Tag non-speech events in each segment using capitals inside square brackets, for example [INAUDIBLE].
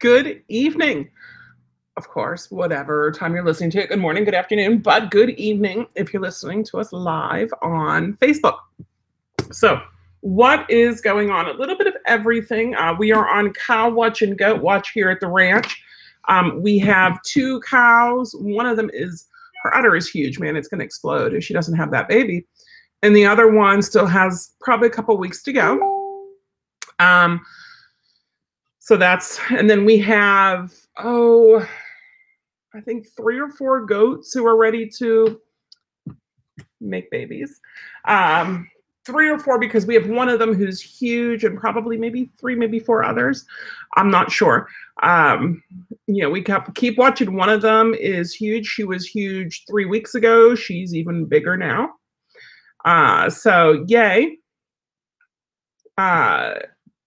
good evening. Of course, whatever time you're listening to it. Good morning, good afternoon, but good evening if you're listening to us live on Facebook. So, what is going on? A little bit of everything. Uh, we are on Cow Watch and Goat Watch here at the ranch. Um, we have two cows. One of them is her udder is huge, man. It's going to explode if she doesn't have that baby. And the other one still has probably a couple weeks to go. Um, so that's, and then we have, oh, I think three or four goats who are ready to make babies. Um, three or four because we have one of them who's huge and probably maybe three, maybe four others. I'm not sure. Um, you know, we kept, keep watching. One of them is huge. She was huge three weeks ago. She's even bigger now. Uh, so yay. Uh,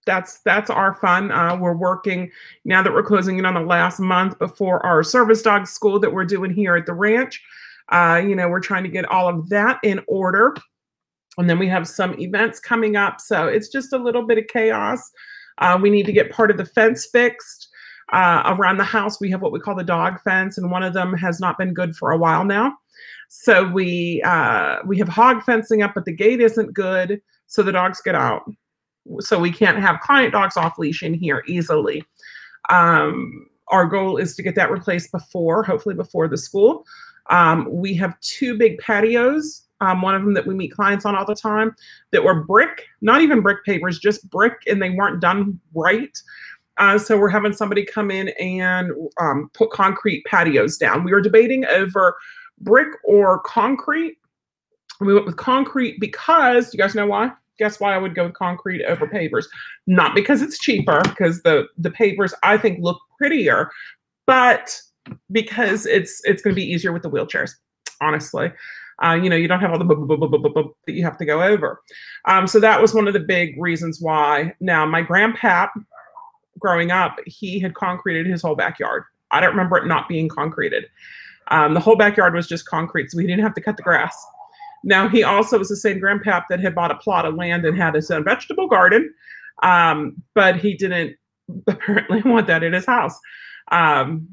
that's that's our fun. Uh, we're working now that we're closing in on the last month before our service dog school that we're doing here at the ranch. Uh, you know, we're trying to get all of that in order. And then we have some events coming up. So it's just a little bit of chaos. Uh, we need to get part of the fence fixed. Uh, around the house, we have what we call the dog fence, and one of them has not been good for a while now. So we uh, we have hog fencing up, but the gate isn't good, so the dogs get out. So we can't have client dogs off leash in here easily. Um, our goal is to get that replaced before, hopefully before the school. Um, we have two big patios um, one of them that we meet clients on all the time that were brick, not even brick pavers, just brick, and they weren't done right. Uh, so we're having somebody come in and um, put concrete patios down. We were debating over brick or concrete. We went with concrete because you guys know why? Guess why I would go concrete over pavers? Not because it's cheaper, because the the pavers I think look prettier, but because it's it's going to be easier with the wheelchairs. Honestly, uh, you know, you don't have all the that you have to go over. Um, so that was one of the big reasons why. Now, my grandpap, growing up, he had concreted his whole backyard. I don't remember it not being concreted. Um, the whole backyard was just concrete, so he didn't have to cut the grass. Now, he also was the same grandpap that had bought a plot of land and had his own vegetable garden, um, but he didn't [LAUGHS] apparently want that in his house. Um,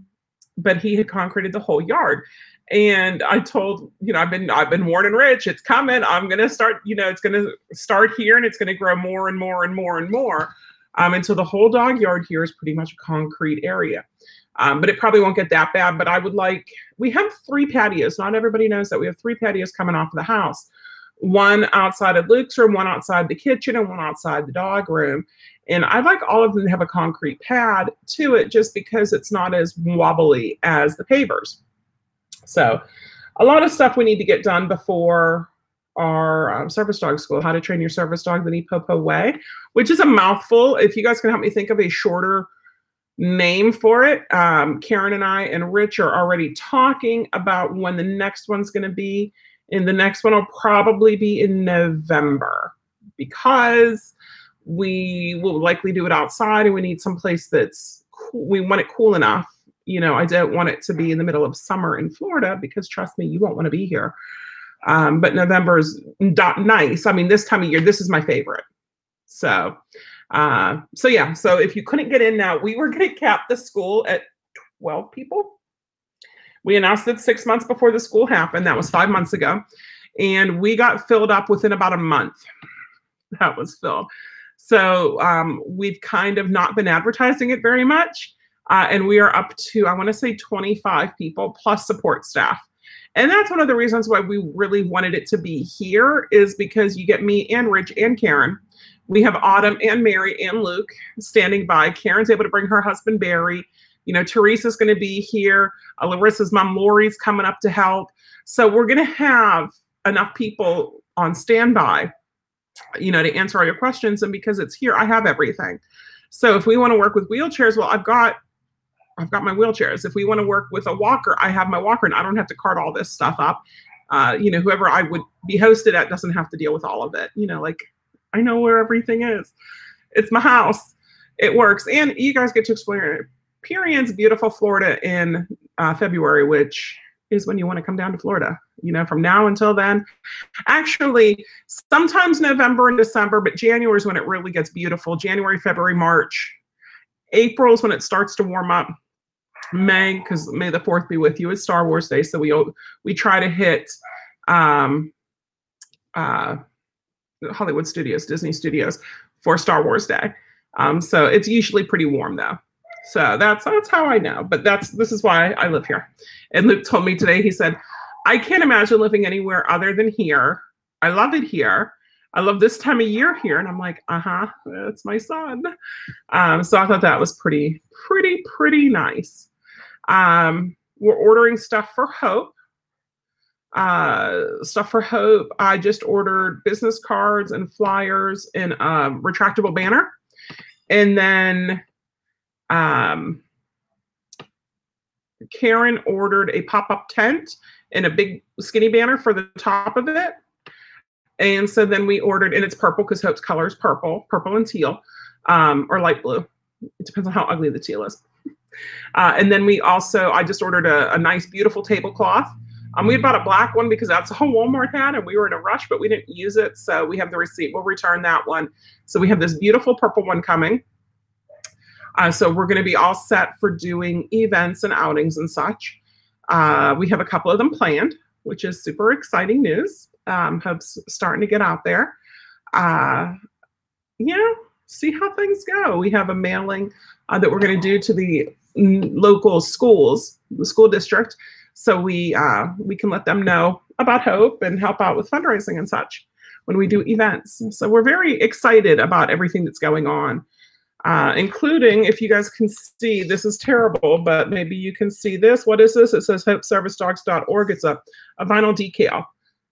but he had concreted the whole yard and I told, you know, I've been I've been warning Rich, it's coming. I'm gonna start, you know, it's gonna start here and it's gonna grow more and more and more and more. Um, and so the whole dog yard here is pretty much a concrete area. Um, but it probably won't get that bad. But I would like, we have three patios. Not everybody knows that we have three patios coming off of the house. One outside of Luke's room, one outside the kitchen, and one outside the dog room. And I'd like all of them to have a concrete pad to it just because it's not as wobbly as the pavers. So a lot of stuff we need to get done before our um, service dog school, how to train your service dog the NePoPo way, which is a mouthful. If you guys can help me think of a shorter name for it, um, Karen and I and Rich are already talking about when the next one's going to be. And the next one will probably be in November because we will likely do it outside and we need some place that's cool. we want it cool enough you know, I don't want it to be in the middle of summer in Florida because trust me, you won't want to be here. Um, but November is not nice. I mean, this time of year, this is my favorite. So, uh, so yeah. So if you couldn't get in now, we were going to cap the school at 12 people. We announced it six months before the school happened. That was five months ago. And we got filled up within about a month. [LAUGHS] That was filled. So um, we've kind of not been advertising it very much. Uh, and we are up to, I want to say 25 people plus support staff. And that's one of the reasons why we really wanted it to be here is because you get me and Rich and Karen. We have Autumn and Mary and Luke standing by. Karen's able to bring her husband Barry. You know, Teresa's going to be here. Uh, Larissa's mom Lori's coming up to help. So we're going to have enough people on standby, you know, to answer all your questions. And because it's here, I have everything. So if we want to work with wheelchairs, well, I've got I've got my wheelchairs. If we want to work with a walker, I have my walker and I don't have to cart all this stuff up. Uh, you know, whoever I would be hosted at doesn't have to deal with all of it. You know, like I know where everything is. It's my house. It works. And you guys get to explore experience beautiful Florida in uh, February, which is when you want to come down to Florida. You know, from now until then. Actually, sometimes November and December, but January is when it really gets beautiful. January, February, March April is when it starts to warm up. May, because May the Fourth be with you, is Star Wars Day, so we we try to hit um, uh, Hollywood Studios, Disney Studios for Star Wars Day. Um, so it's usually pretty warm though. So that's that's how I know. But that's this is why I live here. And Luke told me today. He said, "I can't imagine living anywhere other than here. I love it here. I love this time of year here. And I'm like, uh huh, that's my son. Um, so I thought that was pretty, pretty, pretty nice. Um, we're ordering stuff for Hope. Uh, stuff for Hope. I just ordered business cards and flyers and a retractable banner. And then um, Karen ordered a pop up tent and a big skinny banner for the top of it. And so then we ordered, and it's purple because Hope's color is purple, purple and teal, um, or light blue. It depends on how ugly the teal is. Uh, and then we also, I just ordered a, a nice, beautiful tablecloth. Um, we bought a black one because that's all Walmart had, and we were in a rush, but we didn't use it. So we have the receipt. We'll return that one. So we have this beautiful purple one coming. Uh, so we're going to be all set for doing events and outings and such. Uh, we have a couple of them planned, which is super exciting news um, hubs starting to get out there. Uh, yeah, see how things go. We have a mailing uh, that we're going to do to the local schools, the school district, so we uh, we can let them know about Hope and help out with fundraising and such when we do events. So we're very excited about everything that's going on. Uh, including if you guys can see, this is terrible, but maybe you can see this. What is this? It says hopeservicedogs.org. It's a, a vinyl decal.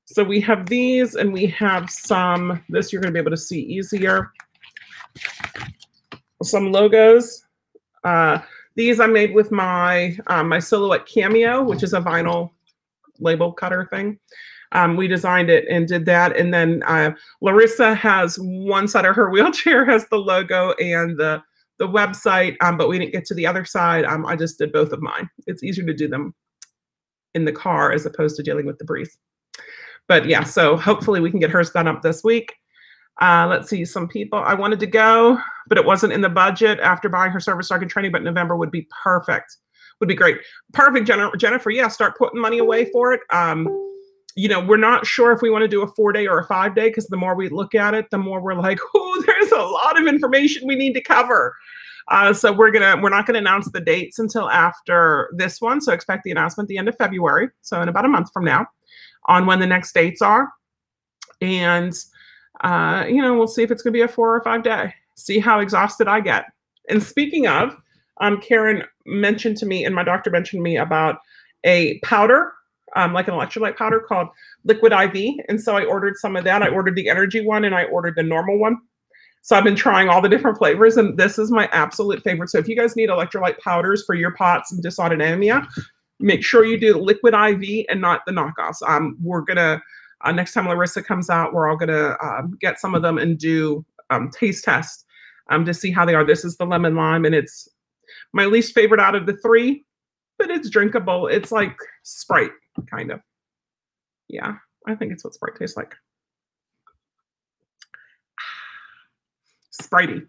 So we have these and we have some, this you're going to be able to see easier. Some logos. Uh, these I made with my um, my Silhouette Cameo, which is a vinyl label cutter thing. Um, we designed it and did that. And then uh, Larissa has one side of her [LAUGHS] wheelchair has the logo and the the website, um, but we didn't get to the other side. Um, I just did both of mine. It's easier to do them in the car as opposed to dealing with the breeze but yeah, so hopefully we can get hers done up this week. Uh, let's see, some people I wanted to go, but it wasn't in the budget after buying her service dog and training, but November would be perfect. Would be great. Perfect, Jennifer. Yeah, start putting money away for it. Um, you know, we're not sure if we want to do a four day or a five day because the more we look at it, the more we're like, [LAUGHS] oh, there's a lot of information we need to cover. Uh, so we're gonna we're not gonna announce the dates until after this one. So expect the announcement at the end of February. So in about a month from now on when the next dates are. And, uh, you know, we'll see if it's going to be a four or five day, see how exhausted I get. And speaking of, um, Karen mentioned to me, and my doctor mentioned to me about a powder, um, like an electrolyte powder called Liquid IV. And so I ordered some of that. I ordered the energy one and I ordered the normal one. So I've been trying all the different flavors, and this is my absolute favorite. So if you guys need electrolyte powders for your POTS and dysautonomia, make sure you do liquid IV and not the knockoffs. Um, we're gonna uh, next time Larissa comes out, we're all gonna um, get some of them and do um, taste tests um, to see how they are. This is the lemon lime, and it's my least favorite out of the three, but it's drinkable. It's like Sprite, kind of. Yeah, I think it's what Sprite tastes like. [SIGHS] Spritey.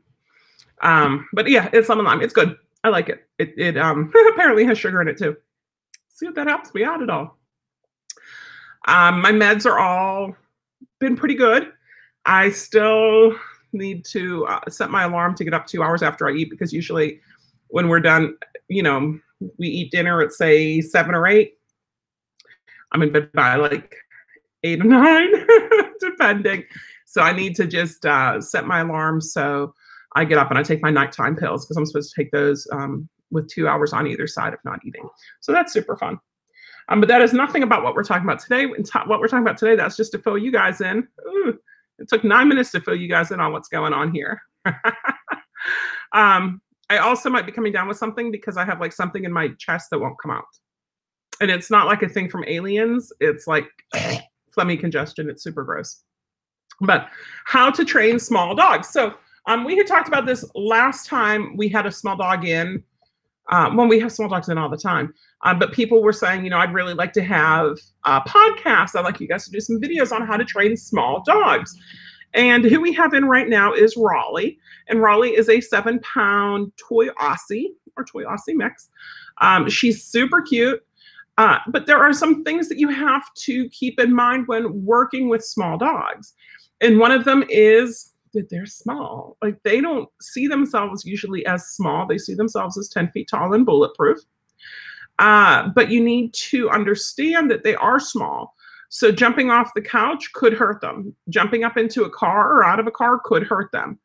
Um, but yeah, it's lemon lime. It's good. I like it. It, it um, [LAUGHS] apparently has sugar in it too see if that helps me out at all. Um, my meds are all been pretty good. I still need to uh, set my alarm to get up two hours after I eat because usually when we're done, you know, we eat dinner at say seven or eight. I'm in bed by like eight or [LAUGHS] nine, depending. So I need to just uh, set my alarm so I get up and I take my nighttime pills because I'm supposed to take those um, with two hours on either side of not eating. So that's super fun. Um, but that is nothing about what we're talking about today. What we're talking about today, that's just to fill you guys in. Ooh, it took nine minutes to fill you guys in on what's going on here. [LAUGHS] um, I also might be coming down with something because I have like something in my chest that won't come out. And it's not like a thing from aliens. It's like [SNIFFS] phlegmy congestion. It's super gross. But how to train small dogs. So um, we had talked about this last time we had a small dog in um, when we have small dogs in all the time. Um, but people were saying, you know, I'd really like to have a podcast. I'd like you guys to do some videos on how to train small dogs. And who we have in right now is Raleigh. And Raleigh is a seven pound toy Aussie or toy Aussie mix. Um, she's super cute. Uh, but there are some things that you have to keep in mind when working with small dogs. And one of them is that they're small. Like they don't see themselves usually as small, they see themselves as 10 feet tall and bulletproof. Uh, but you need to understand that they are small. So jumping off the couch could hurt them. Jumping up into a car or out of a car could hurt them.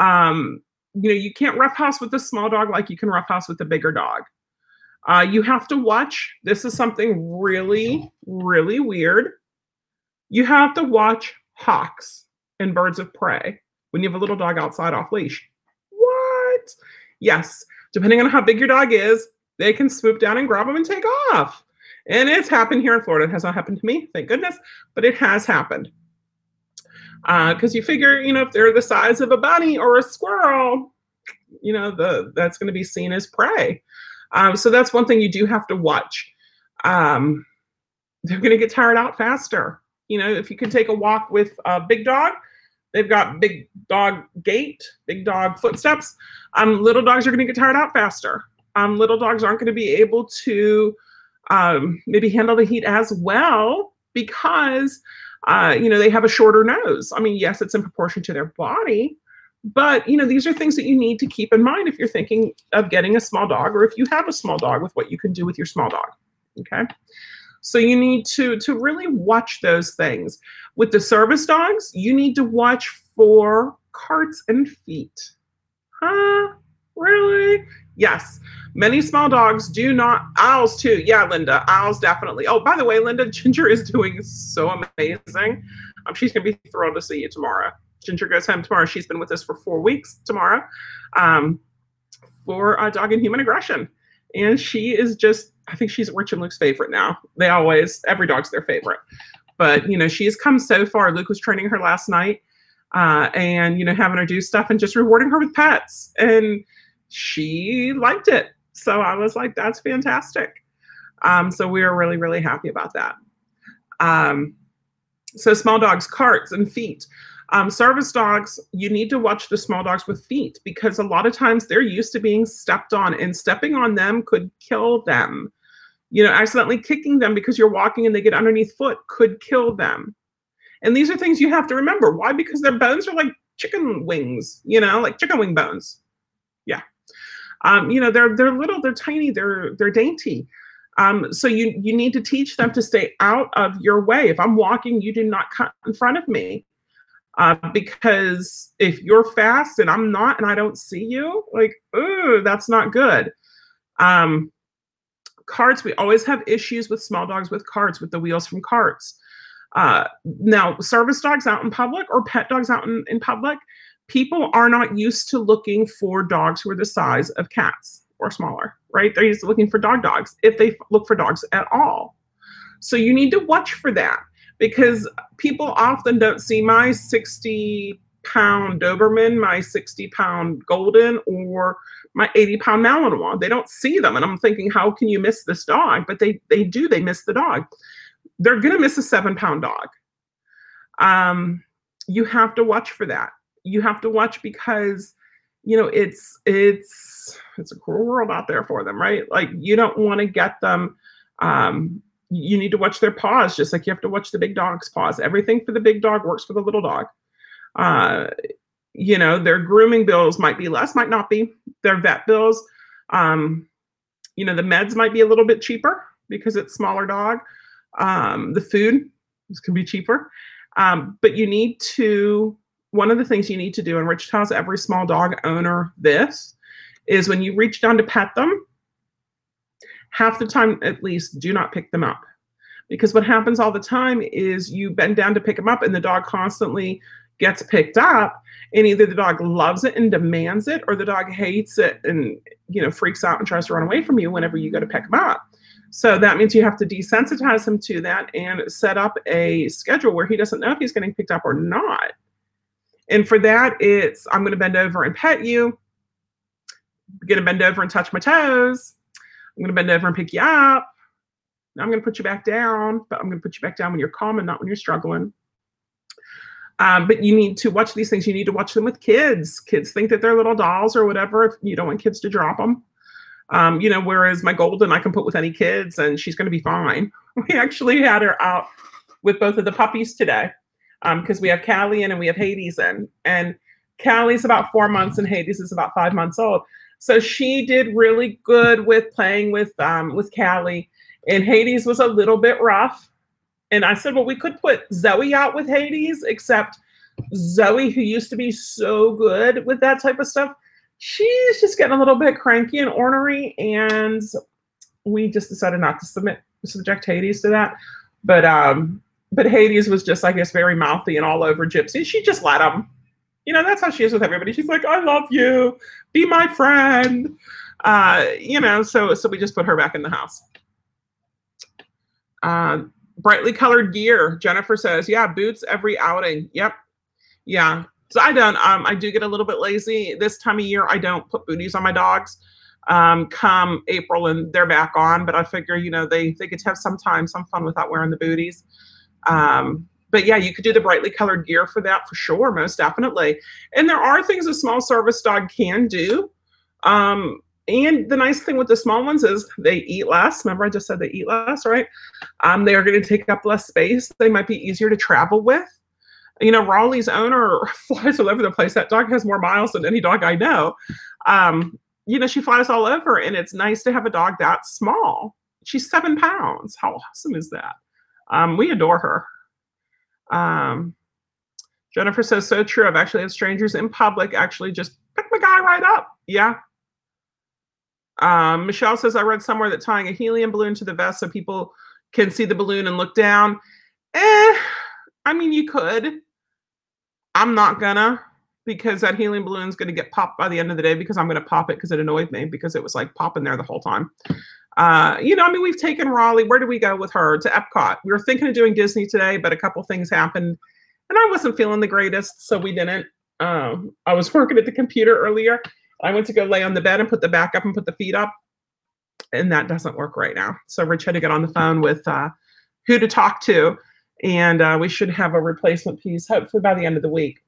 Um, you know, you can't roughhouse with a small dog like you can roughhouse with a bigger dog. Uh, you have to watch. This is something really, really weird. You have to watch hawks and birds of prey when you have a little dog outside off leash. What? Yes, depending on how big your dog is, they can swoop down and grab them and take off. And it's happened here in Florida. It has not happened to me, thank goodness, but it has happened. Because uh, you figure, you know, if they're the size of a bunny or a squirrel, you know, the that's going to be seen as prey. Um, so that's one thing you do have to watch. Um, they're going to get tired out faster. You know, if you can take a walk with a big dog, they've got big dog gait, big dog footsteps. Um, little dogs are going to get tired out faster. Um, little dogs aren't going to be able to um, maybe handle the heat as well because uh, you know they have a shorter nose. I mean, yes, it's in proportion to their body, but you know these are things that you need to keep in mind if you're thinking of getting a small dog or if you have a small dog with what you can do with your small dog. Okay. So you need to to really watch those things. With the service dogs, you need to watch for carts and feet. Huh? Really? Yes. Many small dogs do not, owls too. Yeah, Linda, owls definitely. Oh, by the way, Linda, [LAUGHS] Ginger is doing so amazing. Um, she's to be thrilled to see you tomorrow. Ginger goes home tomorrow. She's been with us for four weeks tomorrow um, for uh, dog and human aggression. And she is just, I think she's Rich and Luke's favorite now. They always, every dog's their favorite. But, you know, she has come so far. Luke was training her last night uh, and, you know, having her do stuff and just rewarding her with pets. And she liked it. So I was like, that's fantastic. Um, so we were really, really happy about that. Um, so small dogs, carts and feet. Um, service dogs, you need to watch the small dogs with feet because a lot of times they're used to being stepped on, and stepping on them could kill them. You know, accidentally kicking them because you're walking and they get underneath foot could kill them. And these are things you have to remember. Why? Because their bones are like chicken wings, you know, like chicken wing bones. Yeah. Um, you know, they're they're little, they're tiny, they're they're dainty. Um, so you you need to teach them to stay out of your way. If I'm walking, you do not cut in front of me. Uh, because if you're fast and I'm not and I don't see you, like, ooh, that's not good. Um, carts, we always have issues with small dogs with carts, with the wheels from carts. Uh, now, service dogs out in public or pet dogs out in, in public, people are not used to looking for dogs who are the size of cats or smaller, right? They're used to looking for dog dogs if they look for dogs at all. So you need to watch for that because people often don't see my 60 pound Doberman, my 60 pound Golden, or my 80 pound Malinois. They don't see them. And I'm thinking, how can you miss this dog? But they, they do, they miss the dog. They're going to miss a seven pound dog. Um, you have to watch for that you have to watch because you know it's it's it's a cruel world out there for them right like you don't want to get them um you need to watch their paws just like you have to watch the big dog's paws everything for the big dog works for the little dog uh you know their grooming bills might be less might not be their vet bills um you know the meds might be a little bit cheaper because it's smaller dog um the food can be cheaper um but you need to one of the things you need to do, and Rich tells every small dog owner this, is when you reach down to pet them, half the time at least, do not pick them up. Because what happens all the time is you bend down to pick them up, and the dog constantly gets picked up, and either the dog loves it and demands it, or the dog hates it and you know freaks out and tries to run away from you whenever you go to pick him up. So that means you have to desensitize him to that and set up a schedule where he doesn't know if he's getting picked up or not. And for that, it's I'm going to bend over and pet you. I'm going to bend over and touch my toes. I'm going to bend over and pick you up. I'm going to put you back down, but I'm going to put you back down when you're calm and not when you're struggling. Um, but you need to watch these things. You need to watch them with kids. Kids think that they're little dolls or whatever. If you don't want kids to drop them, um, you know. Whereas my golden, I can put with any kids, and she's going to be fine. [LAUGHS] We actually had her out with both of the puppies today because um, we have Callie in and we have Hades in, and Callie's about four months and Hades is about five months old. So she did really good with playing with um, with Callie, and Hades was a little bit rough. And I said, well, we could put Zoe out with Hades, except Zoe, who used to be so good with that type of stuff, she's just getting a little bit cranky and ornery, and we just decided not to submit subject Hades to that. But um, but Hades was just, I guess, very mouthy and all over Gypsy. She just let him. You know, that's how she is with everybody. She's like, I love you. Be my friend. Uh, you know, so so we just put her back in the house. Uh, brightly colored gear. Jennifer says, yeah, boots every outing. Yep. Yeah. So I don't, um, I do get a little bit lazy. This time of year, I don't put booties on my dogs. Um, come April and they're back on, but I figure, you know, they, they get to have some time, some fun without wearing the booties. Um, but yeah, you could do the brightly colored gear for that for sure, most definitely. And there are things a small service dog can do. Um, and the nice thing with the small ones is they eat less. Remember, I just said they eat less, right? Um, they are going to take up less space. They might be easier to travel with. You know, Raleigh's owner [LAUGHS] flies all over the place. That dog has more miles than any dog I know. Um, you know, she flies all over, and it's nice to have a dog that small. She's seven pounds. How awesome is that? Um, we adore her. Um, Jennifer says, so true. I've actually had strangers in public actually just pick my guy right up. Yeah. Um, Michelle says, I read somewhere that tying a helium balloon to the vest so people can see the balloon and look down. Eh, I mean, you could. I'm not gonna because that helium balloon is going to get popped by the end of the day because I'm to pop it because it annoyed me because it was like popping there the whole time. Uh, you know, I mean, we've taken Raleigh. Where do we go with her? To Epcot. We were thinking of doing Disney today, but a couple things happened, and I wasn't feeling the greatest, so we didn't. Um, I was [LAUGHS] working at the computer earlier. I went to go lay on the bed and put the back up and put the feet up, and that doesn't work right now. So Rich had to get on the phone with uh, who to talk to, and uh, we should have a replacement piece hopefully by the end of the week.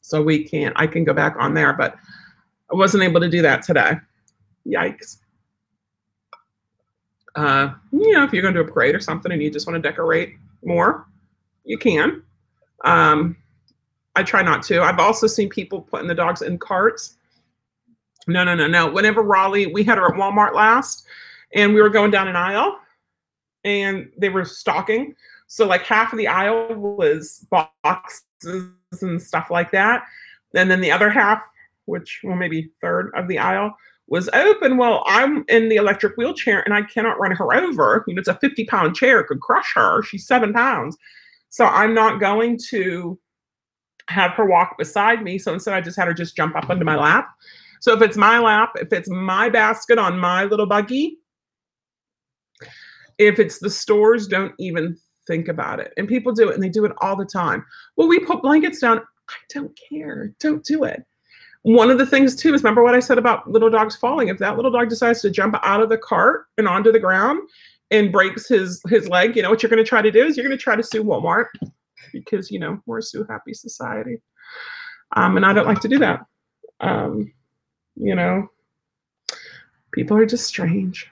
So we can't, I can go back on there, but I wasn't able to do that today. Yikes uh, you know, if you're going to do a parade or something and you just want to decorate more, you can. Um, I try not to. I've also seen people putting the dogs in carts. No, no, no, no. Whenever Raleigh, we had her at Walmart last, and we were going down an aisle, and they were stocking. So like half of the aisle was boxes and stuff like that, and then the other half, which well maybe third of the aisle, was open. Well, I'm in the electric wheelchair and I cannot run her over. You know, it's a 50 pound chair, it could crush her. She's seven pounds. So I'm not going to have her walk beside me. So instead, I just had her just jump up onto my lap. So if it's my lap, if it's my basket on my little buggy, if it's the stores, don't even think about it. And people do it and they do it all the time. Well, we put blankets down. I don't care. Don't do it one of the things too is remember what I said about little dogs falling. If that little dog decides to jump out of the cart and onto the ground and breaks his his leg, you know what you're going to try to do is you're going to try to sue Walmart because you know we're a sue happy society, um, and I don't like to do that. Um, you know, people are just strange.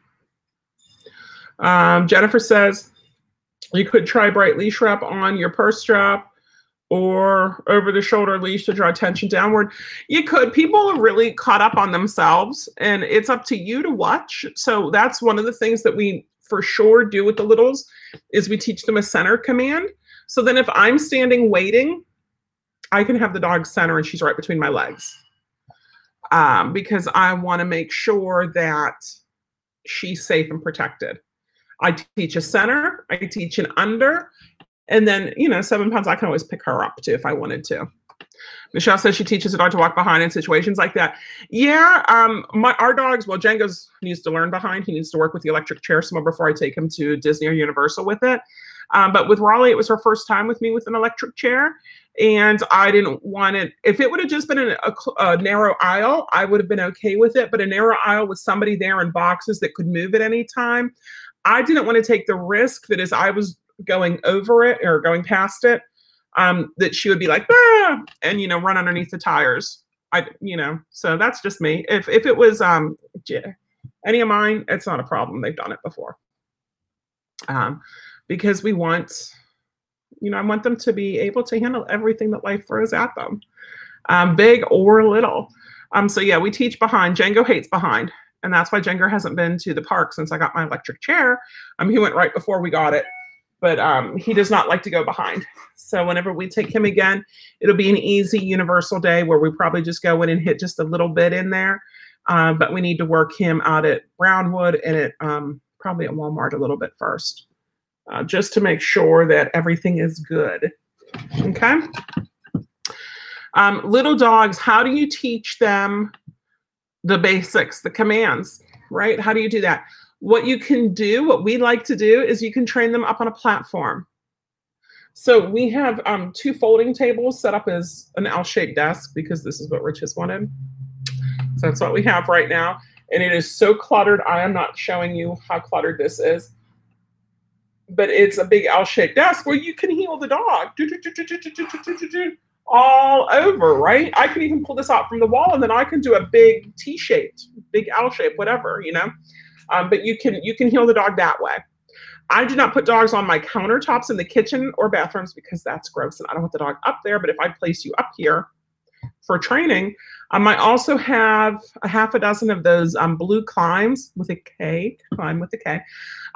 Um, Jennifer says you could try bright leash wrap on your purse strap or over the shoulder leash to draw attention downward. You could. People are really caught up on themselves, and it's up to you to watch. So that's one of the things that we for sure do with the littles is we teach them a center command. So then if I'm standing waiting, I can have the dog center and she's right between my legs. Um, because I want to make sure that she's safe and protected. I teach a center, I teach an under, and then, you know, seven pounds, I can always pick her up too if I wanted to. Michelle says she teaches the dog to walk behind in situations like that. Yeah, um, my our dogs. Well, Django's needs to learn behind. He needs to work with the electric chair some more before I take him to Disney or Universal with it. Um, but with Raleigh, it was her first time with me with an electric chair, and I didn't want it. If it would have just been a, a, a narrow aisle, I would have been okay with it. But a narrow aisle with somebody there in boxes that could move at any time, I didn't want to take the risk that as I was going over it or going past it, um, that she would be like, ah, and you know, run underneath the tires. I, you know, so that's just me. If if it was um, any of mine, it's not a problem. They've done it before. Um, because we want, you know, I want them to be able to handle everything that life throws at them, um, big or little. Um, so yeah, we teach behind. Django hates behind, and that's why Django hasn't been to the park since I got my electric chair. Um, he went right before we got it, but um, he does not like to go behind. So whenever we take him again, it'll be an easy universal day where we probably just go in and hit just a little bit in there. Uh, but we need to work him out at Brownwood and at um, probably at Walmart a little bit first, uh, just to make sure that everything is good. Okay. Um, little dogs, how do you teach them the basics, the commands, right? How do you do that? What you can do, what we like to do, is you can train them up on a platform. So we have um, two folding tables set up as an L-shaped desk because this is what Rich has wanted. So that's what we have right now. And it is so cluttered. I am not showing you how cluttered this is. But it's a big L-shaped desk where you can heel the dog all over, right? I can even pull this out from the wall and then I can do a big T-shaped, big L-shaped, whatever, you know. Um, but you can you can heel the dog that way. I do not put dogs on my countertops in the kitchen or bathrooms because that's gross and I don't want the dog up there. But if I place you up here for training, um, I also have a half a dozen of those um, blue Klimbs with a K, Klimb with a K.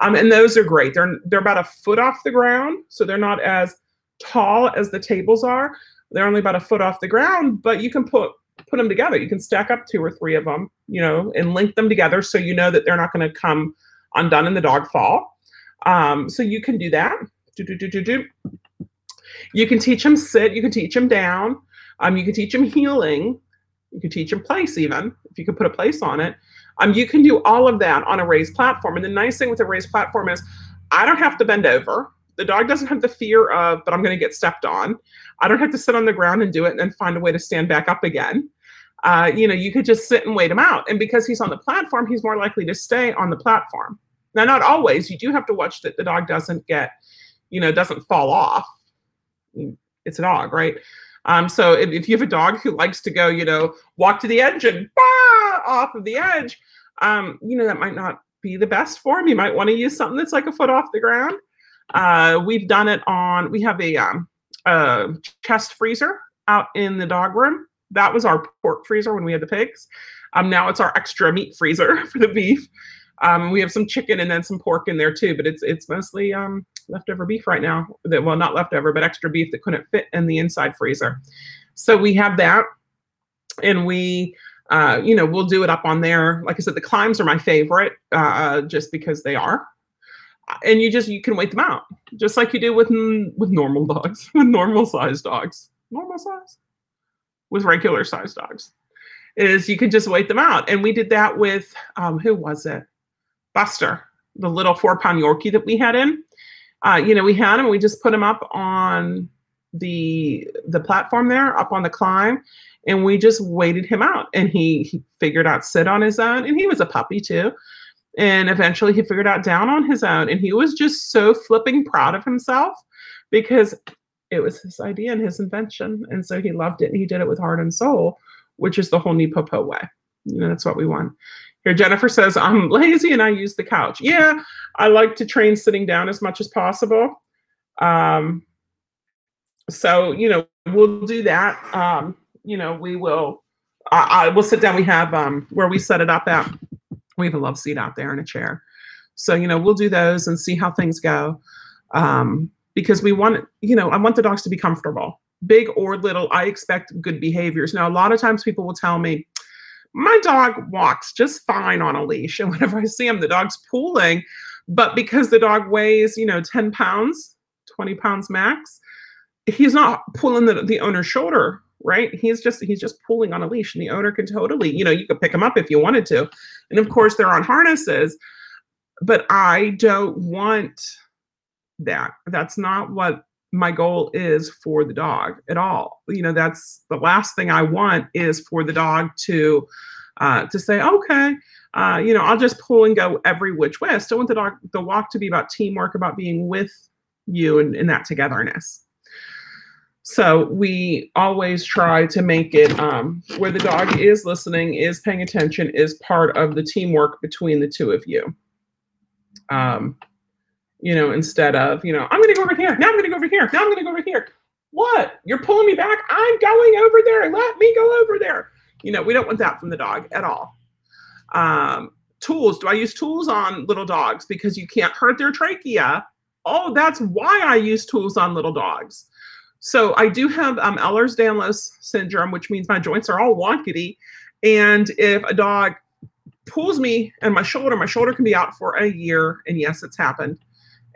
Um, and those are great. They're, they're about a foot off the ground, so they're not as tall as the tables are. They're only about a foot off the ground, but you can put put them together. You can stack up two or three of them, you know, and link them together so you know that they're not going to come undone in the dog fall. Um, so you can do that. Do, do, do, do, do. You can teach them sit. You can teach them down. Um, you can teach them heeling. You can teach them place even if you can put a place on it. Um, you can do all of that on a raised platform. And the nice thing with a raised platform is I don't have to bend over. The dog doesn't have the fear of, but I'm going to get stepped on. I don't have to sit on the ground and do it and then find a way to stand back up again. Uh, you know, you could just sit and wait him out. And because he's on the platform, he's more likely to stay on the platform. Now, not always. You do have to watch that the dog doesn't get, you know, doesn't fall off. It's a dog, right? Um, so if, if, you have a dog who likes to go, you know, walk to the and bah, off of the edge, um, you know, that might not be the best form. You might want to use something that's like a foot off the ground. Uh, we've done it on, we have a, um, a chest freezer out in the dog room. That was our pork freezer when we had the pigs. Um, now it's our extra meat freezer [LAUGHS] for the beef. Um, we have some chicken and then some pork in there too, but it's it's mostly um, leftover beef right now. That well, not leftover, but extra beef that couldn't fit in the inside freezer. So we have that, and we, uh, you know, we'll do it up on there. Like I said, the Klimbs are my favorite, uh, just because they are. And you just you can wait them out, just like you do with with normal dogs, [LAUGHS] with normal size dogs, normal size, with regular size dogs, is you can just wait them out. And we did that with um, who was it? Buster, the little four pound Yorkie that we had in. Uh, you know, we had him, we just put him up on the the platform there, up on the Klimb, and we just waited him out. And he, he figured out sit on his own, and he was a puppy too. And eventually he figured out down on his own. And he was just so flipping proud of himself because it was his idea and his invention. And so he loved it and he did it with heart and soul, which is the whole NePoPo way. You know, that's what we want. Here, Jennifer says, I'm lazy and I use the couch. Yeah, I like to train sitting down as much as possible. Um, so, you know, we'll do that. Um, you know, we will, I, I will sit down. We have um, where we set it up at, we have a love seat out there and a chair. So, you know, we'll do those and see how things go. Um, because we want, you know, I want the dogs to be comfortable, big or little. I expect good behaviors. Now, a lot of times people will tell me, my dog walks just fine on a leash. And [LAUGHS] whenever I see him, the dog's pulling. But because the dog weighs, you know, 10 pounds, 20 pounds max, he's not pulling the, the owner's shoulder, right? He's just he's just pulling on a leash. And the owner can totally, you know, you could pick him up if you wanted to. And of course, they're on harnesses. But I don't want that. That's not what my goal is for the dog at all. You know, that's the last thing I want is for the dog to uh, to say, okay, uh, you know, I'll just pull and go every which way. I still want the dog, the walk to be about teamwork, about being with you and, in that togetherness. So we always try to make it um, where the dog is listening, is paying attention, is part of the teamwork between the two of you. Um, you know, instead of, you know, I'm going to go over here. Now I'm going to go over here. Now I'm going to go over here. What? You're pulling me back? I'm going over there. Let me go over there. You know, we don't want that from the dog at all. Um, tools. Do I use tools on little dogs because you can't hurt their trachea? Oh, that's why I use tools on little dogs. So I do have um, Ehlers-Danlos syndrome, which means my joints are all wonkety. And if a dog pulls me and my shoulder, my shoulder can be out for a year. And yes, it's happened.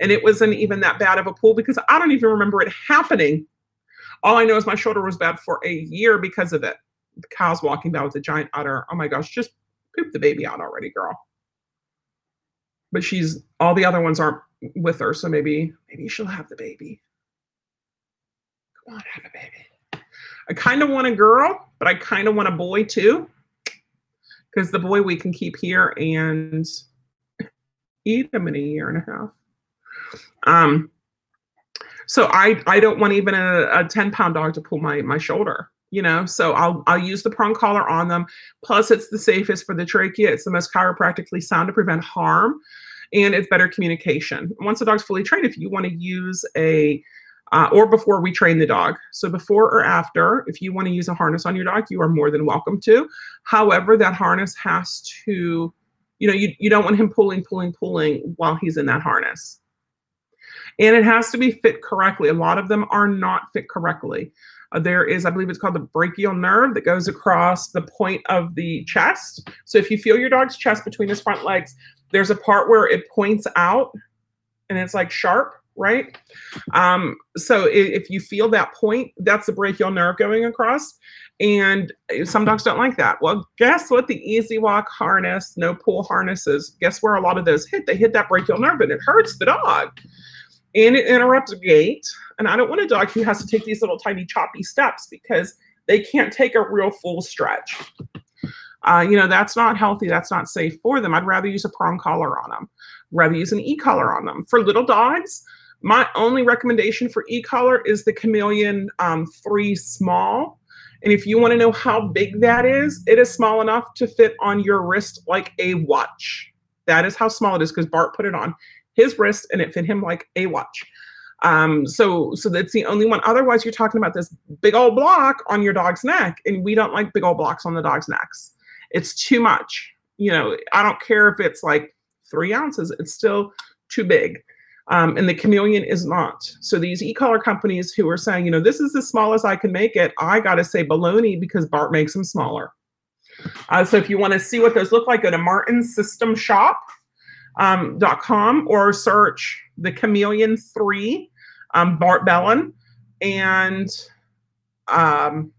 And it wasn't even that bad of a pull because I don't even remember it happening. All I know is my shoulder was bad for a year because of it. The cow's walking by with a giant udder. Oh my gosh, just poop the baby out already, girl. But she's all the other ones aren't with her, so maybe maybe she'll have the baby. Come on, have a baby. I kind of want a girl, but I kind of want a boy too. Because the boy we can keep here and eat him in a year and a half. Um, so I I don't want even a, a 10 pound dog to pull my my shoulder you know so i'll i'll use the prong collar on them plus it's the safest for the trachea it's the most chiropractically sound to prevent harm and it's better communication once the dog's fully trained if you want to use a uh, or before we train the dog. So before or after if you want to use a harness on your dog you are more than welcome to. However that harness has to you know you, you don't want him pulling pulling pulling while he's in that harness. And it has to be fit correctly. A lot of them are not fit correctly. Uh, there is, I believe it's called the brachial nerve that goes across the point of the chest. So if you feel your dog's chest between his front legs, there's a part where it points out and it's like sharp, right? Um, so if, if you feel that point, that's the brachial nerve going across. And some dogs don't like that. Well, guess what? The easy walk harness, no pull harnesses, guess where a lot of those hit? They hit that brachial nerve and it hurts the dog and it interrupts gait. And I don't want a dog who has to take these little tiny choppy steps because they can't take a real full stretch. Uh, you know, that's not healthy. That's not safe for them. I'd rather use a prong collar on them, rather use an e-collar on them. For little dogs, my only recommendation for e-collar is the Chameleon um, 3 Small. And if you want to know how big that is, it is small enough to fit on your wrist like a watch. That is how small it is because Bart put it on his wrist and it fit him like a watch. Um, so so that's the only one. Otherwise, you're talking about this big old block on your dog's neck, and we don't like big old blocks on the dog's necks. It's too much. You know, I don't care if it's like three ounces, it's still too big. Um, and the chameleon is not. So these e-collar companies who are saying, you know, this is the smallest I can make it, I gotta say baloney because Bart makes them smaller. Uh, so if you want to see what those look like, go to Martin's System Shop um, or search the Chameleon 3, um, Bart Bellon, and um,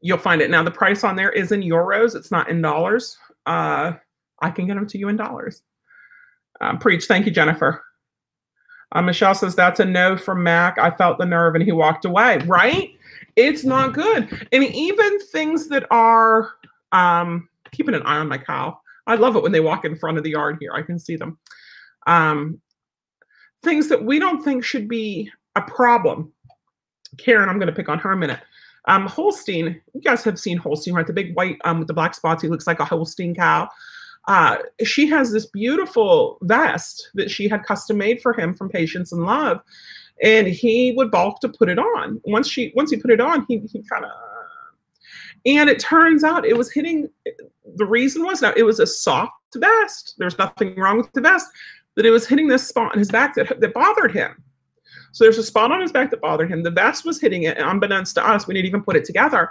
you'll find it. Now, the price on there is in euros, it's not in dollars. Uh, I can get them to you in dollars. Um, preach. Thank you, Jennifer. Uh, Michelle says that's a no from Mac. I felt the nerve and he walked away. Right? It's not good. And even things that are um, keeping an eye on my cow. I love it when they walk in front of the yard here. I can see them. Um, things that we don't think should be a problem. Karen, I'm going to pick on her a minute. Um, Holstein, you guys have seen Holstein, right? The big white um, with the black spots. He looks like a Holstein cow. Uh, she has this beautiful vest that she had custom made for him from Patience and Love, and he would balk to put it on. Once she, once he put it on, he he kind of and it turns out it was hitting, the reason was now it was a soft vest. There's nothing wrong with the vest, but it was hitting this spot on his back that, that bothered him. So there's a spot on his back that bothered him. The vest was hitting it, unbeknownst to us, we didn't even put it together.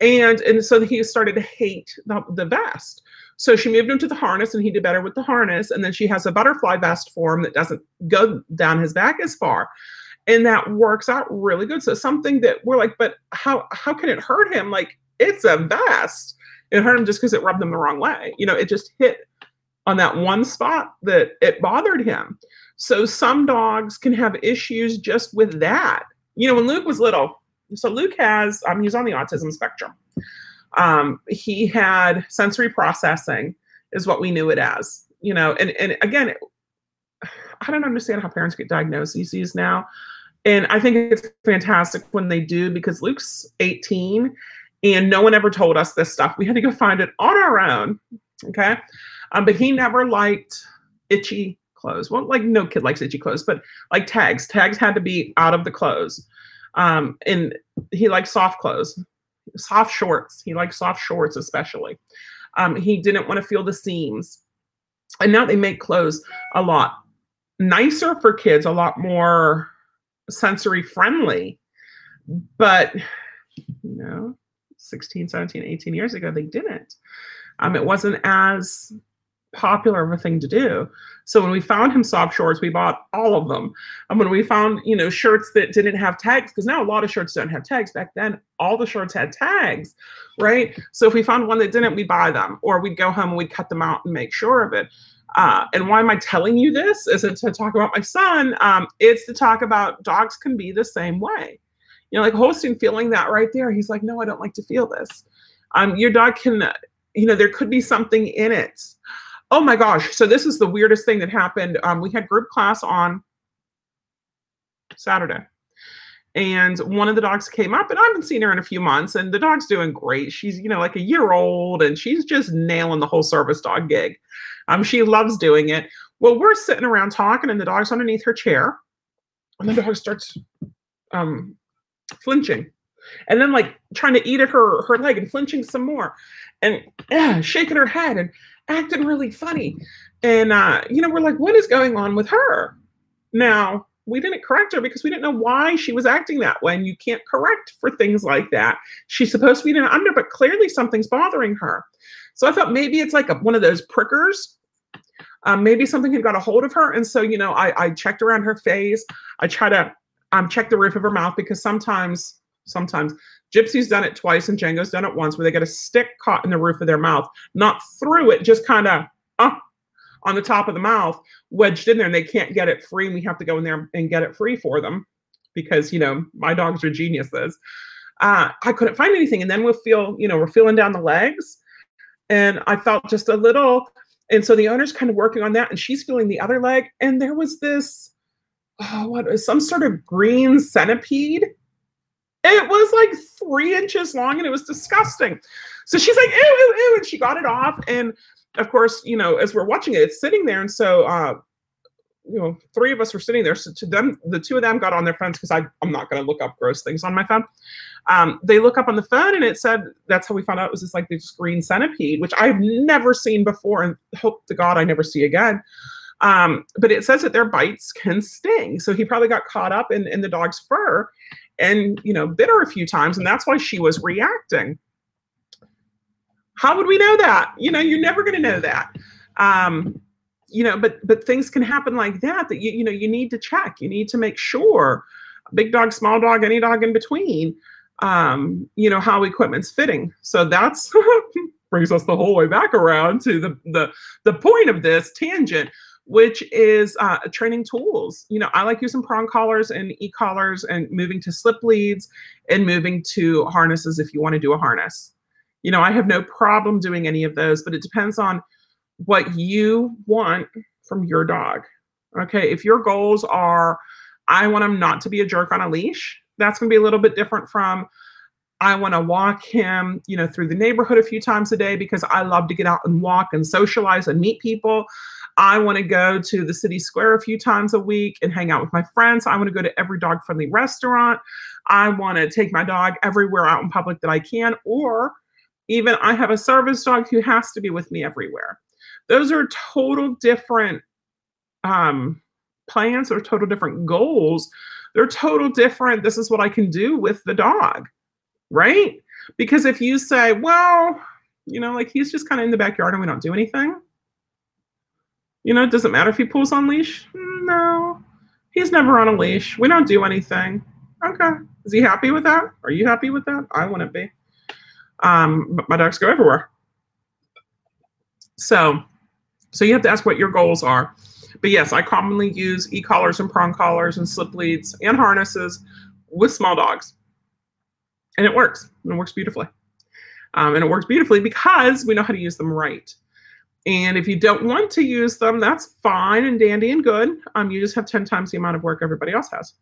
And and so he started to hate the, the vest. So she moved him to the harness, and he did better with the harness. And then she has a butterfly vest for him that doesn't go down his back as far and that works out really good so something that we're like but how how can it hurt him like it's a vest. It hurt him just because it rubbed him the wrong way. You know, it just hit on that one spot that it bothered him. So some dogs can have issues just with that. You know, when Luke was little, so Luke has, um, he's on the autism spectrum. Um, he had sensory processing, is what we knew it as. You know, and and again, I don't understand how parents get diagnoses now And I think it's fantastic when they do because Luke's 18 and no one ever told us this stuff. We had to go find it on our own. Okay. Um, but he never liked itchy clothes. Well, like no kid likes itchy clothes, but like tags. Tags had to be out of the clothes. Um, and he liked soft clothes, soft shorts. He liked soft shorts, especially. Um, he didn't want to feel the seams. And now they make clothes a lot nicer for kids, a lot more sensory friendly. But, you know, 16, 17, 18 years ago, they didn't. Um, it wasn't as popular of a thing to do. So when we found him soft shorts, we bought all of them. And when we found, you know, shirts that didn't have tags, because now a lot of shirts don't have tags. Back then, all the shirts had tags, right? So if we found one that didn't, we buy them, or we'd go home and we'd cut them out and make sure of it. Uh, and why am I telling you this? Is it to talk about my son? Um, it's to talk about dogs can be the same way. You know, like Holstein feeling that right there. He's like, no, I don't like to feel this. Um, your dog can, you know, there could be something in it. Oh my gosh. So this is the weirdest thing that happened. Um, we had group class on Saturday. And one of the dogs came up, and I haven't seen her in a few months, and the dog's doing great. She's, you know, like a year old, and she's just nailing the whole service dog gig. Um, she loves doing it. Well, we're sitting around talking, and the dog's underneath her chair, and the dog starts um, flinching, and then like trying to eat at her her leg and flinching some more, and yeah, shaking her head and acting really funny. And uh, you know, we're like, what is going on with her? Now we didn't correct her because we didn't know why she was acting that way. And you can't correct for things like that. She's supposed to be an under, but clearly something's bothering her. So I thought maybe it's like a, one of those prickers. Um, maybe something had got a hold of her. And so, you know, I, I checked around her face. I try to um, check the roof of her mouth because sometimes, sometimes Gypsy's done it twice and Django's done it once where they get a stick caught in the roof of their mouth, not through it, just kind of uh, on the top of the mouth, wedged in there, and they can't get it free. And we have to go in there and get it free for them because, you know, my dogs are geniuses. Uh, I couldn't find anything. And then we'll feel, you know, we're feeling down the legs and I felt just a little. And so the owner's kind of working on that, and she's feeling the other leg. And there was this, oh, what some sort of green centipede. It was like three inches long, and it was disgusting. So she's like, ew, ew, ew, and she got it off. And of course, you know, as we're watching it, it's sitting there, and so uh, you know, three of us were sitting there. So to them, the two of them got on their phones because I'm not going to look up gross things on my phone. Um, they look up on the phone and it said that's how we found out it was just like this green centipede, which I've never seen before and hope to God I never see again. Um, but it says that their bites can sting. So he probably got caught up in, in the dog's fur and, you know, bit her a few times. And that's why she was reacting. How would we know that? You know, you're never going to know that. Um, you know, but but things can happen like that that you you know you need to check. You need to make sure, big dog, small dog, any dog in between, um, you know, how equipment's fitting. So that's [LAUGHS] brings us the whole way back around to the the the point of this tangent, which is uh, training tools. You know, I like using prong collars and e collars and moving to slip leads and moving to harnesses if you want to do a harness. You know, I have no problem doing any of those, but it depends on what you want from your dog. Okay, if your goals are, I want him not to be a jerk on a leash, that's going to be a little bit different from I want to walk him, you know, through the neighborhood a few times a day because I love to get out and walk and socialize and meet people. I want to go to the city square a few times a week and hang out with my friends. I want to go to every dog friendly restaurant. I want to take my dog everywhere out in public that I can. Or even I have a service dog who has to be with me everywhere. Those are total different um, plans or total different goals. They're total different. This is what I can do with the dog, right? Because if you say, well, you know, like he's just kind of in the backyard and we don't do anything, you know, it doesn't matter if he pulls on leash. No, he's never on a leash. We don't do anything. Okay. Is he happy with that? Are you happy with that? I wouldn't be. Um, but my dogs go everywhere. So so you have to ask what your goals are. But yes, I commonly use e-collars and prong collars and slip leads and harnesses with small dogs. And it works. And it works beautifully. Um, and it works beautifully because we know how to use them right. And if you don't want to use them, that's fine and dandy and good. Um, you just have 10 times the amount of work everybody else has.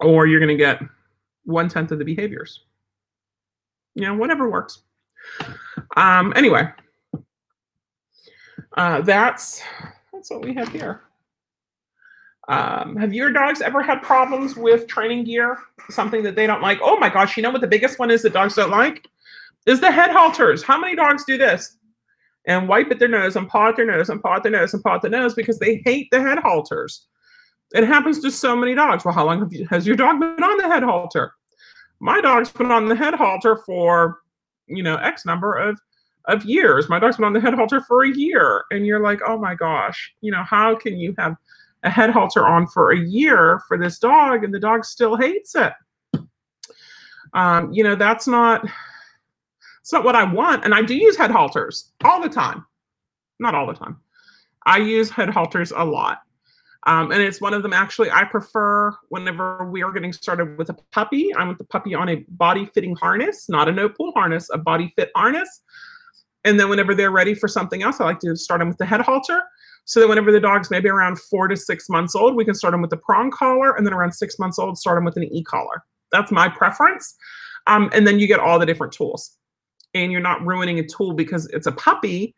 or you're going to get one tenth of the behaviors. You know, whatever works. Um, anyway, uh, that's that's what we have here. Um, have your dogs ever had problems with training gear? Something that they don't like? Oh my gosh, you know what the biggest one is that dogs don't like? Is the head halters. How many dogs do this? And wipe at their nose and paw at their nose and paw at their nose and paw at their nose because they hate the head halters. It happens to so many dogs. Well, how long you, has your dog been on the head halter? My dog's been on the head halter for, you know, X number of of years. My dog's been on the head halter for a year. And you're like, oh my gosh, you know, how can you have a head halter on for a year for this dog and the dog still hates it? Um, you know, that's not it's not what I want. And I do use head halters all the time. Not all the time. I use head halters a lot. Um, and it's one of them actually I prefer whenever we are getting started with a puppy. I want the puppy on a body fitting harness, not a no pull harness, a body fit harness. And then whenever they're ready for something else, I like to start them with the head halter. So that whenever the dog's maybe around four to six months old, we can start them with the prong collar, and then around six months old, start them with an e collar. That's my preference. Um, and then you get all the different tools, and you're not ruining a tool because it's a puppy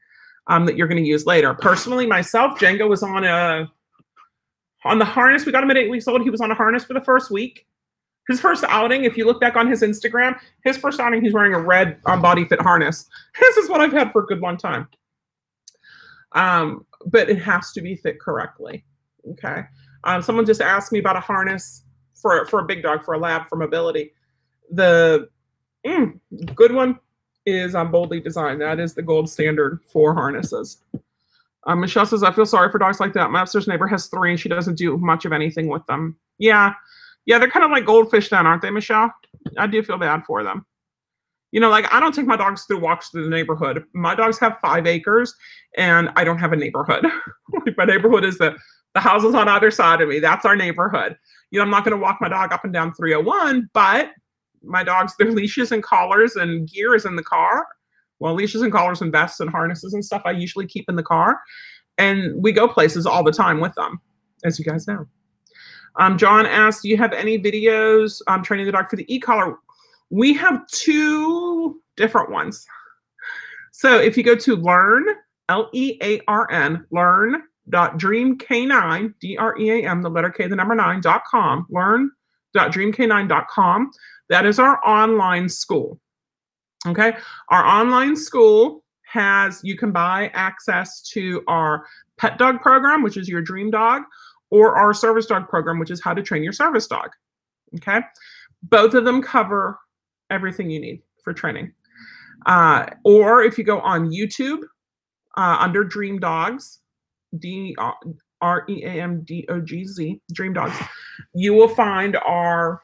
um, that you're going to use later. Personally, myself, Django was on a on the harness. We got him at eight weeks old. He was on a harness for the first week. His first outing, if you look back on his Instagram, his first outing, he's wearing a red um, body fit harness. This is what I've had for a good long time. Um, but it has to be fit correctly. Okay. Um, someone just asked me about a harness for for a big dog for a lab for mobility. The mm, good one is on Bold Lead Designs. That is the gold standard for harnesses. Um, Michelle says, I feel sorry for dogs like that. My upstairs neighbor has three and she doesn't do much of anything with them. Yeah, yeah, they're kind of like goldfish then, aren't they, Michelle? I do feel bad for them. You know, like I don't take my dogs through walks through the neighborhood. My dogs have five acres, and I don't have a neighborhood. [LAUGHS] my neighborhood is the the houses on either side of me. That's our neighborhood. You know, I'm not going to walk my dog up and down 301, but my dogs, their leashes and collars and gear is in the car. Well, leashes and collars and vests and harnesses and stuff I usually keep in the car, and we go places all the time with them, as you guys know. Um, John asked, do you have any videos um, training the dog for the e-collar? We have two different ones. So if you go to learn, L-E-A-R-N, learn dot dream k9 d-r-e-a-m the letter k the number nine dot com learn dot dream k9 dot com that is our online school okay our online school has you can buy access to our pet dog program which is your dream dog or our service dog program, which is how to train your service dog. Okay. Both of them cover everything you need for training. Uh, or if you go on YouTube uh, under Dream Dogz, D R E A M D O G Z, Dream Dogz, you will find our,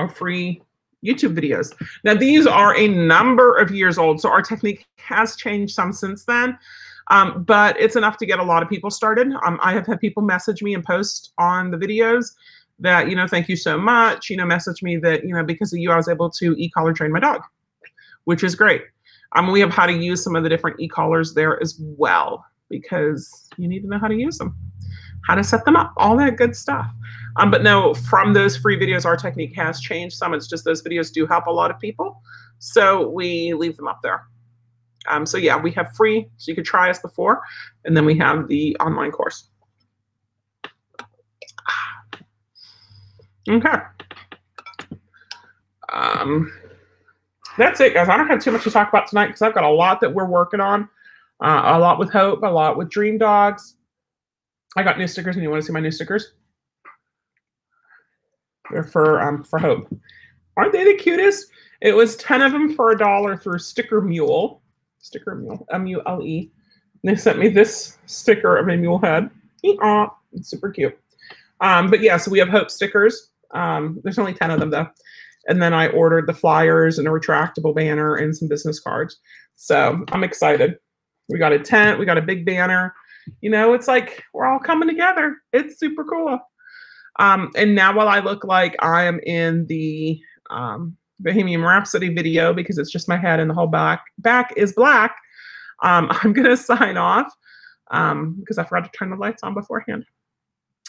our free YouTube videos. Now, these are a number of years old, so our technique has changed some since then. Um, but it's enough to get a lot of people started. Um, I have had people message me and post on the videos that, you know, thank you so much. You know, message me that, you know, because of you, I was able to e-collar train my dog, which is great. Um, we have how to use some of the different e-collars there as well, because you need to know how to use them, how to set them up, all that good stuff. Um, but no, from those free videos, our technique has changed some. It's just those videos do help a lot of people. So we leave them up there. Um, so yeah, we have free, so you could try us before, and then we have the online course. [SIGHS] Okay. Um, that's it, guys. I don't have too much to talk about tonight because I've got a lot that we're working on. Uh, a lot with Hope, a lot with Dream Dogz. I got new stickers, and you want to see my new stickers? They're for um for Hope. Aren't they the cutest? It was 10 of them for a dollar through Sticker Mule sticker mule, M-U-L-E. They sent me this sticker of a mule head. It's super cute. Um, but yeah, so we have Hope stickers. Um, there's only 10 of them though. And then I ordered the flyers and a retractable banner and some business cards. So I'm excited. We got a tent, we got a big banner. You know, it's like we're all coming together. It's super cool. Um, and now while I look like I am in the um, Bohemian Rhapsody video because it's just my head and the whole back back is black. Um, [LAUGHS] I'm gonna sign off um, because I forgot to turn the lights on beforehand.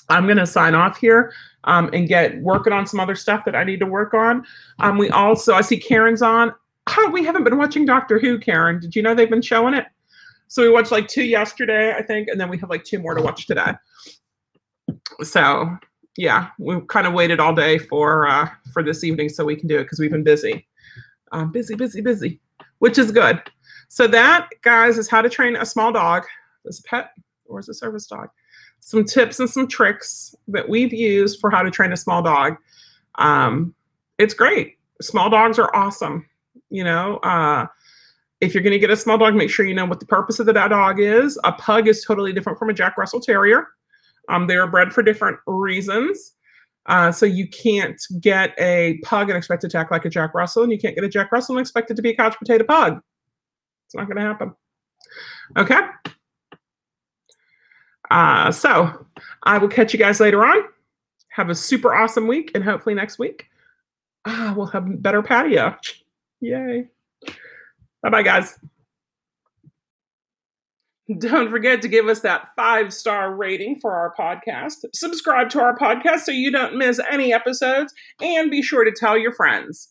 I'm going to sign off here um, and get working on some other stuff that I need to work on. Um, we also, I see Karen's on. Oh, we haven't been watching Doctor Who, Karen. Did you know they've been showing it? So we watched like two yesterday, I think, and then we have like two more to watch today. So yeah, we kind of waited all day for uh, for this evening so we can do it because we've been busy, um, busy, busy, busy, which is good. So that, guys, is how to train a small dog. as a pet or as a service dog? Some tips and some tricks that we've used for how to train a small dog. Um, it's great. Small dogs are awesome. You know, uh, if you're going to get a small dog, make sure you know what the purpose of the dog is. A pug is totally different from a Jack Russell Terrier. Um, they are bred for different reasons. Uh, so you can't get a pug and expect it to act like a Jack Russell, and you can't get a Jack Russell and expect it to be a couch potato pug. It's not going to happen. Okay. Uh, so I will catch you guys later on. Have a super awesome week, and hopefully next week ah, we'll have better patio. Yay. Bye bye, guys. Don't forget to give us that five star rating for our podcast. Subscribe to our podcast so you don't miss any episodes, and be sure to tell your friends.